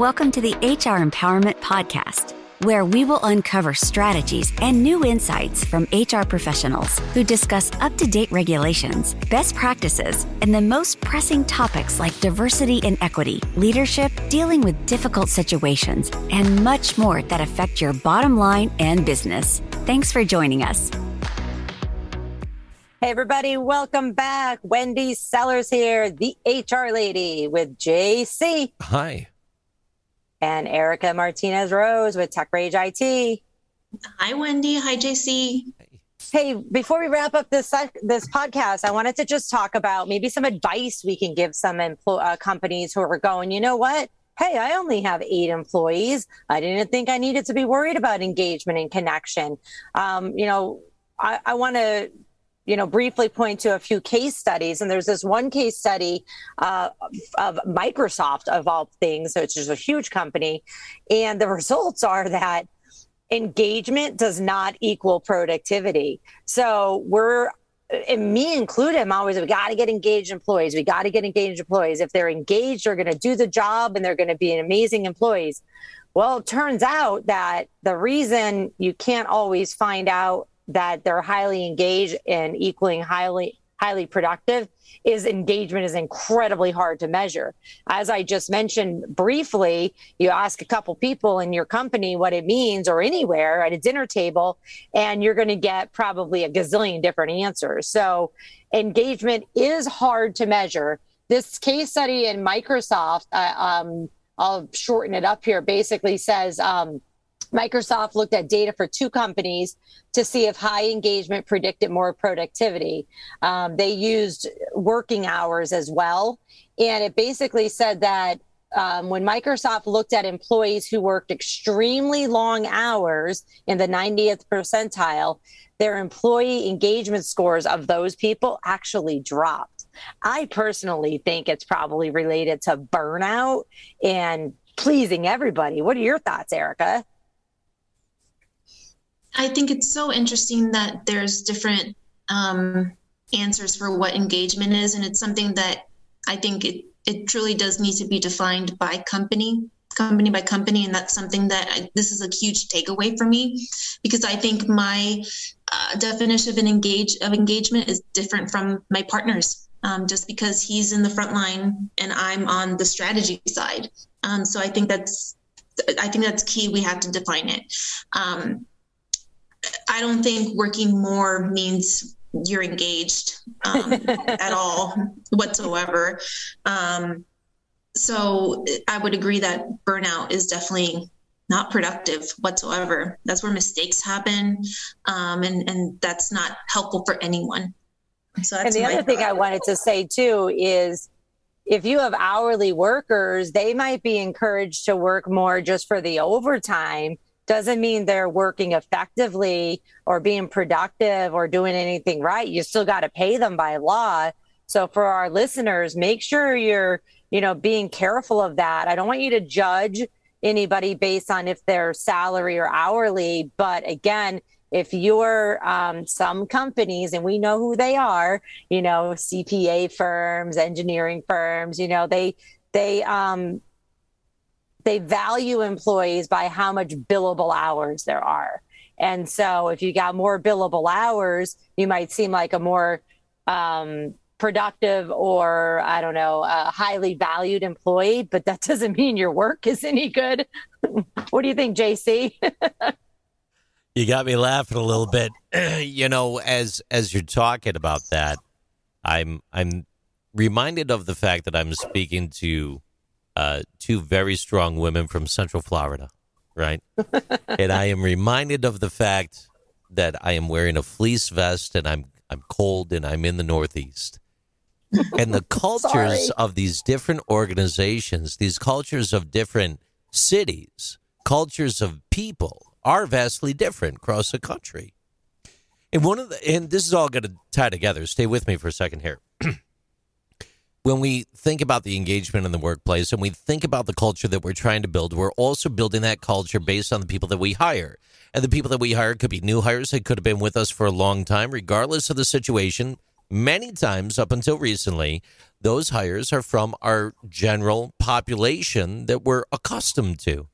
Welcome to the HR Empowerment Podcast, where we will uncover strategies and new insights from HR professionals who discuss up to date regulations, best practices, and the most pressing topics like diversity and equity, leadership, dealing with difficult situations, and much more that affect your bottom line and business. Thanks for joining us. Hey, everybody, welcome back. Wendy Sellers here, the HR lady with JC. Hi. And Erica Martinez Rose with Tech Rage IT. Hi, Wendy. Hi, JC. Hey, before we wrap up this this podcast, I wanted to just talk about maybe some advice we can give some empl- uh, companies who are going, you know what? Hey, I only have eight employees. I didn't think I needed to be worried about engagement and connection. Um, you know, I, I want to you know, briefly point to a few case studies. And there's this one case study uh, of Microsoft, of all things, which is a huge company. And the results are that engagement does not equal productivity. So we're, and me included, I'm always, we got to get engaged employees. We got to get engaged employees. If they're engaged, they're going to do the job and they're going to be amazing employees. Well, it turns out that the reason you can't always find out that they're highly engaged and equaling highly highly productive is engagement is incredibly hard to measure. As I just mentioned briefly, you ask a couple people in your company what it means or anywhere at a dinner table, and you're going to get probably a gazillion different answers. So engagement is hard to measure. This case study in Microsoft, uh, um, I'll shorten it up here, basically says, um, Microsoft looked at data for two companies to see if high engagement predicted more productivity. Um, they used working hours as well. And it basically said that um, when Microsoft looked at employees who worked extremely long hours in the 90th percentile, their employee engagement scores of those people actually dropped. I personally think it's probably related to burnout and pleasing everybody. What are your thoughts, Erica? I think it's so interesting that there's different um, answers for what engagement is, and it's something that I think it it truly does need to be defined by company company by company and that's something that I, this is a huge takeaway for me because i think my uh, definition of an engage of engagement is different from my partner's um, just because he's in the front line and i'm on the strategy side. Um, so i think that's i think that's key we have to define it. Um, I don't think working more means you're engaged um, at all whatsoever. Um, so I would agree that burnout is definitely not productive whatsoever. That's where mistakes happen, um, and and that's not helpful for anyone. So and the other thing I wanted to say too is if you have hourly workers, they might be encouraged to work more just for the overtime doesn't mean they're working effectively or being productive or doing anything right. You still got to pay them by law. So for our listeners, make sure you're, you know, being careful of that. I don't want you to judge anybody based on if they're salary or hourly, but again, if you're um, some companies and we know who they are you know cpa firms engineering firms you know they they um, they value employees by how much billable hours there are. And so if you got more billable hours, you might seem like a more um, productive or, I don't know, a highly valued employee, but that doesn't mean your work is any good. what do you think, JC? you got me laughing a little bit. you know, as as you're talking about that, I'm I'm reminded of the fact that I'm speaking to uh, two very strong women from Central Florida, right? and I am reminded of the fact that I am wearing a fleece vest and I'm I'm cold and I'm in the Northeast. And the cultures of these different organizations, these cultures of different cities, cultures of people are vastly different across the country. And one of the and this is all going to tie together. Stay with me for a second here when we think about the engagement in the workplace and we think about the culture that we're trying to build, we're also building that culture based on the people that we hire. And the people that we hire could be new hires that could have been with us for a long time, regardless of the situation. many times up until recently, those hires are from our general population that we're accustomed to.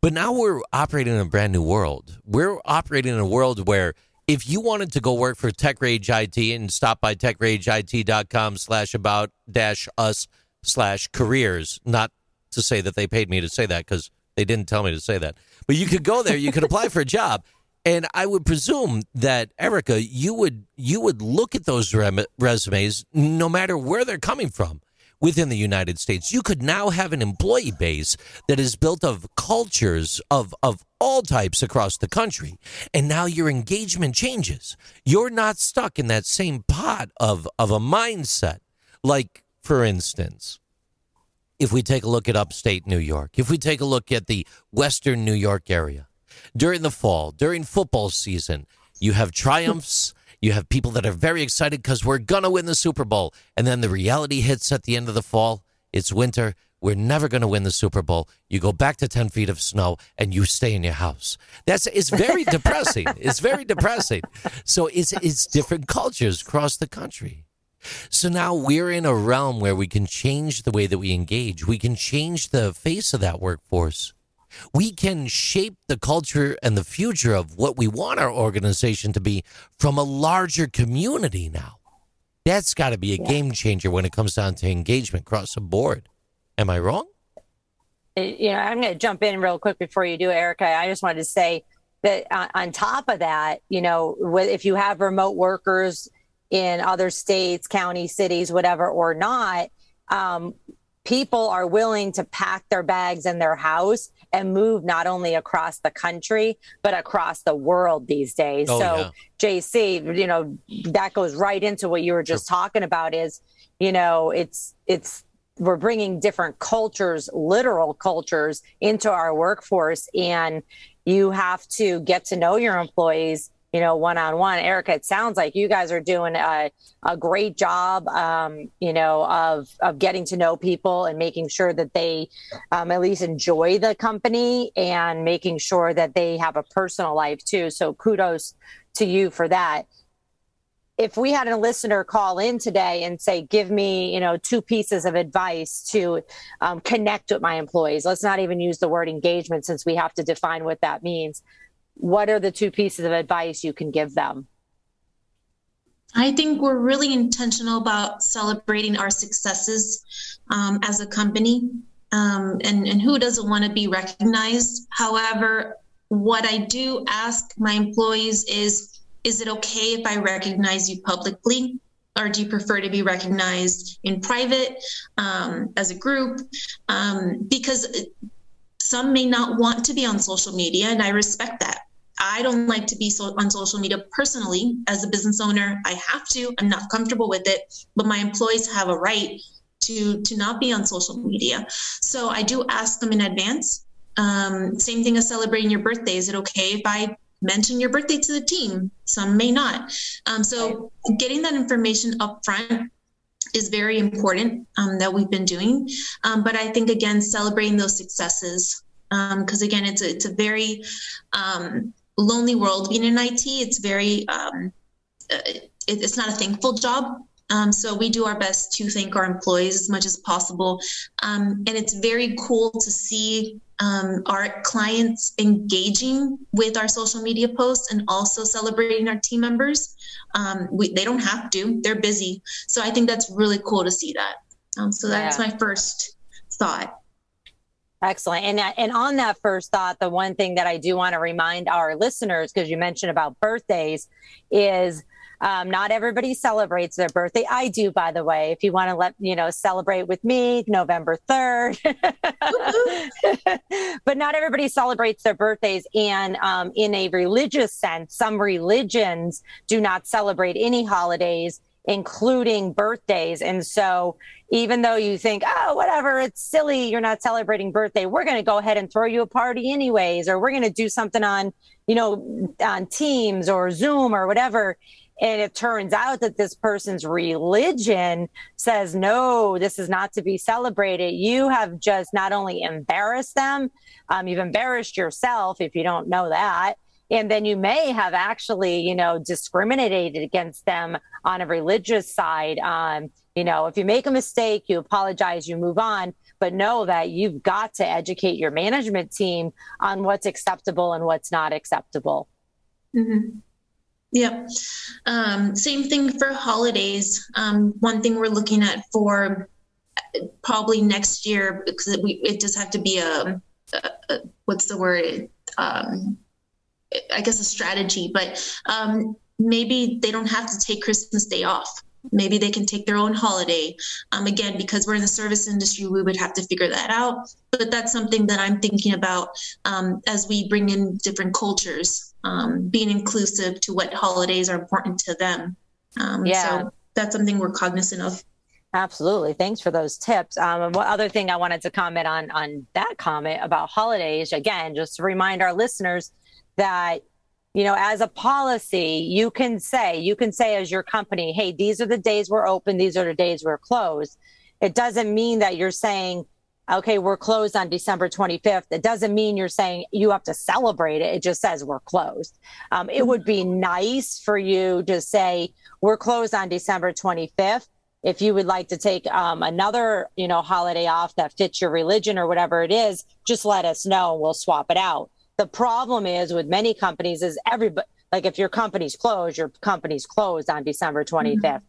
But now we're operating in a brand new world. We're operating in a world where if you wanted to go work for TechRage IT and stop by techrageit.com slash about dash us slash careers, not to say that they paid me to say that because they didn't tell me to say that, but you could go there, you could apply for a job. And I would presume that Erica, you would you would look at those resumes no matter where they're coming from within the United States. You could now have an employee base that is built of cultures of, of all types across the country. And now your engagement changes. You're not stuck in that same pot of, of a mindset. Like, for instance, if we take a look at upstate New York, if we take a look at the Western New York area, during the fall, during football season, you have triumphs you have people that are very excited because we're going to win the Super Bowl. And then the reality hits at the end of the fall. It's winter. We're never going to win the Super Bowl. You go back to 10 feet of snow and you stay in your house. That's it's very depressing. It's very depressing. So it's it's different cultures across the country. So now we're in a realm where we can change the way that we engage. We can change the face of that workforce we can shape the culture and the future of what we want our organization to be from a larger community now. That's got to be a yeah. game changer when it comes down to engagement across the board. Am I wrong? Uh, you know, I'm going to jump in real quick before you do, Erica. I just wanted to say that on top of that, you know, if you have remote workers in other states, counties, cities, whatever, or not, um, people are willing to pack their bags in their house and move not only across the country but across the world these days. Oh, so yeah. JC, you know, that goes right into what you were just sure. talking about is, you know, it's it's we're bringing different cultures, literal cultures into our workforce and you have to get to know your employees you know, one on one. Erica, it sounds like you guys are doing a, a great job, um, you know, of of getting to know people and making sure that they um, at least enjoy the company and making sure that they have a personal life too. So kudos to you for that. If we had a listener call in today and say, "Give me, you know, two pieces of advice to um, connect with my employees," let's not even use the word engagement since we have to define what that means what are the two pieces of advice you can give them? I think we're really intentional about celebrating our successes um, as a company. Um, and, and who doesn't want to be recognized? However, what I do ask my employees is is it okay if I recognize you publicly? Or do you prefer to be recognized in private um, as a group? Um, because some may not want to be on social media, and I respect that. I don't like to be so on social media personally. As a business owner, I have to. I'm not comfortable with it, but my employees have a right to to not be on social media. So I do ask them in advance. Um, same thing as celebrating your birthday. Is it okay if I mention your birthday to the team? Some may not. Um, so getting that information up front is very important um, that we've been doing. Um, but I think again, celebrating those successes because um, again, it's a, it's a very um, lonely world being in IT. It's very, um, uh, it, it's not a thankful job. Um, so we do our best to thank our employees as much as possible. Um, and it's very cool to see um, our clients engaging with our social media posts and also celebrating our team members. Um, we, they don't have to, they're busy. So I think that's really cool to see that. Um, so that's yeah. my first thought. Excellent. And and on that first thought, the one thing that I do want to remind our listeners, because you mentioned about birthdays, is um, not everybody celebrates their birthday. I do, by the way. If you want to let you know, celebrate with me, November third. but not everybody celebrates their birthdays, and um, in a religious sense, some religions do not celebrate any holidays including birthdays. And so, even though you think, oh, whatever, it's silly, you're not celebrating birthday, we're going to go ahead and throw you a party anyways, or we're going to do something on, you know, on Teams or Zoom or whatever. And it turns out that this person's religion says, no, this is not to be celebrated. You have just not only embarrassed them, um, you've embarrassed yourself if you don't know that and then you may have actually you know discriminated against them on a religious side um, you know if you make a mistake you apologize you move on but know that you've got to educate your management team on what's acceptable and what's not acceptable mm-hmm. Yep. Um, same thing for holidays. Um, one thing we're looking at for probably next year because it, we, it does have to be a, a, a what's the word? Um, I guess a strategy, but um, maybe they don't have to take Christmas Day off. Maybe they can take their own holiday. Um, again, because we're in the service industry, we would have to figure that out. But that's something that I'm thinking about um, as we bring in different cultures, um, being inclusive to what holidays are important to them. Um, yeah. So that's something we're cognizant of. Absolutely. Thanks for those tips. Um, one other thing I wanted to comment on on that comment about holidays, again, just to remind our listeners that you know, as a policy, you can say, you can say as your company, hey, these are the days we're open, these are the days we're closed. It doesn't mean that you're saying, okay, we're closed on December 25th. It doesn't mean you're saying you have to celebrate it. It just says we're closed. Um, it would be nice for you to say, we're closed on December 25th. If you would like to take um, another, you know, holiday off that fits your religion or whatever it is, just let us know and we'll swap it out the problem is with many companies is everybody like if your company's closed, your company's closed on December 25th. Mm-hmm.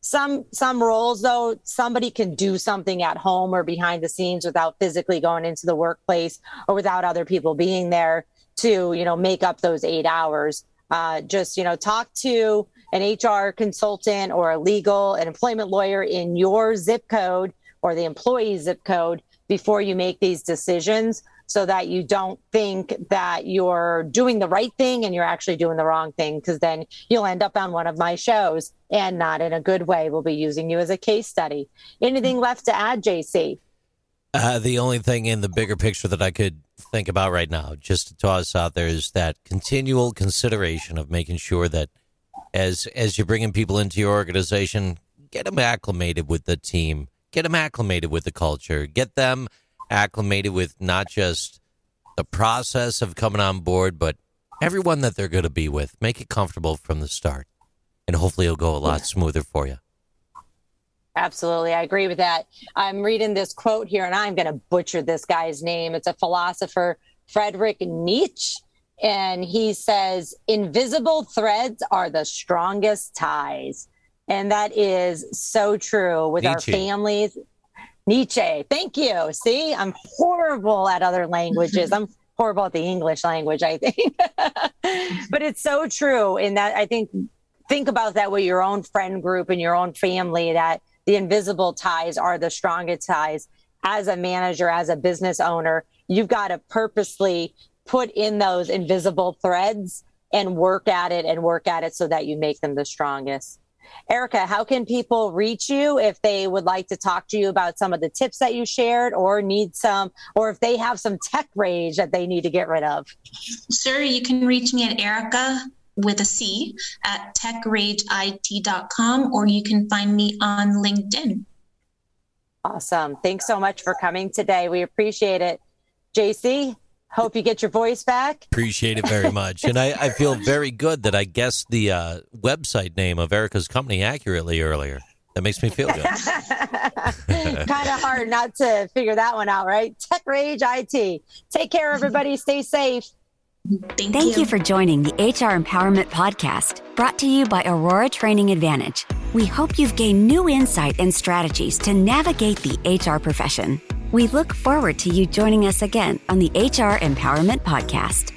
Some some roles though, somebody can do something at home or behind the scenes without physically going into the workplace or without other people being there to, you know, make up those eight hours. Uh, just, you know, talk to an HR consultant or a legal and employment lawyer in your zip code or the employee zip code before you make these decisions so that you don't think that you're doing the right thing and you're actually doing the wrong thing because then you'll end up on one of my shows and not in a good way. We'll be using you as a case study. Anything left to add, JC? Uh, the only thing in the bigger picture that I could think about right now, just to toss out there, is that continual consideration of making sure that as as you're bringing people into your organization, get them acclimated with the team, get them acclimated with the culture, get them acclimated with not just the process of coming on board, but everyone that they're going to be with. Make it comfortable from the start, and hopefully it'll go a lot smoother for you. Absolutely. I agree with that. I'm reading this quote here, and I'm going to butcher this guy's name. It's a philosopher, Friedrich Nietzsche. And he says, Invisible threads are the strongest ties. And that is so true with Nietzsche. our families. Nietzsche. Thank you. See, I'm horrible at other languages. I'm horrible at the English language, I think. but it's so true in that I think think about that with your own friend group and your own family that the invisible ties are the strongest ties as a manager, as a business owner. You've got to purposely put in those invisible threads and work at it and work at it so that you make them the strongest. Erica, how can people reach you if they would like to talk to you about some of the tips that you shared or need some, or if they have some tech rage that they need to get rid of? Sure, you can reach me at Erica with a C at techrageit.com or you can find me on LinkedIn. Awesome. Thanks so much for coming today. We appreciate it. JC, Hope you get your voice back. Appreciate it very much. and I, I feel very good that I guessed the uh, website name of Erica's company accurately earlier. That makes me feel good. kind of hard not to figure that one out, right? Tech Rage IT. Take care, everybody. Stay safe. Thank, Thank you. you for joining the HR Empowerment Podcast, brought to you by Aurora Training Advantage. We hope you've gained new insight and strategies to navigate the HR profession. We look forward to you joining us again on the HR Empowerment Podcast.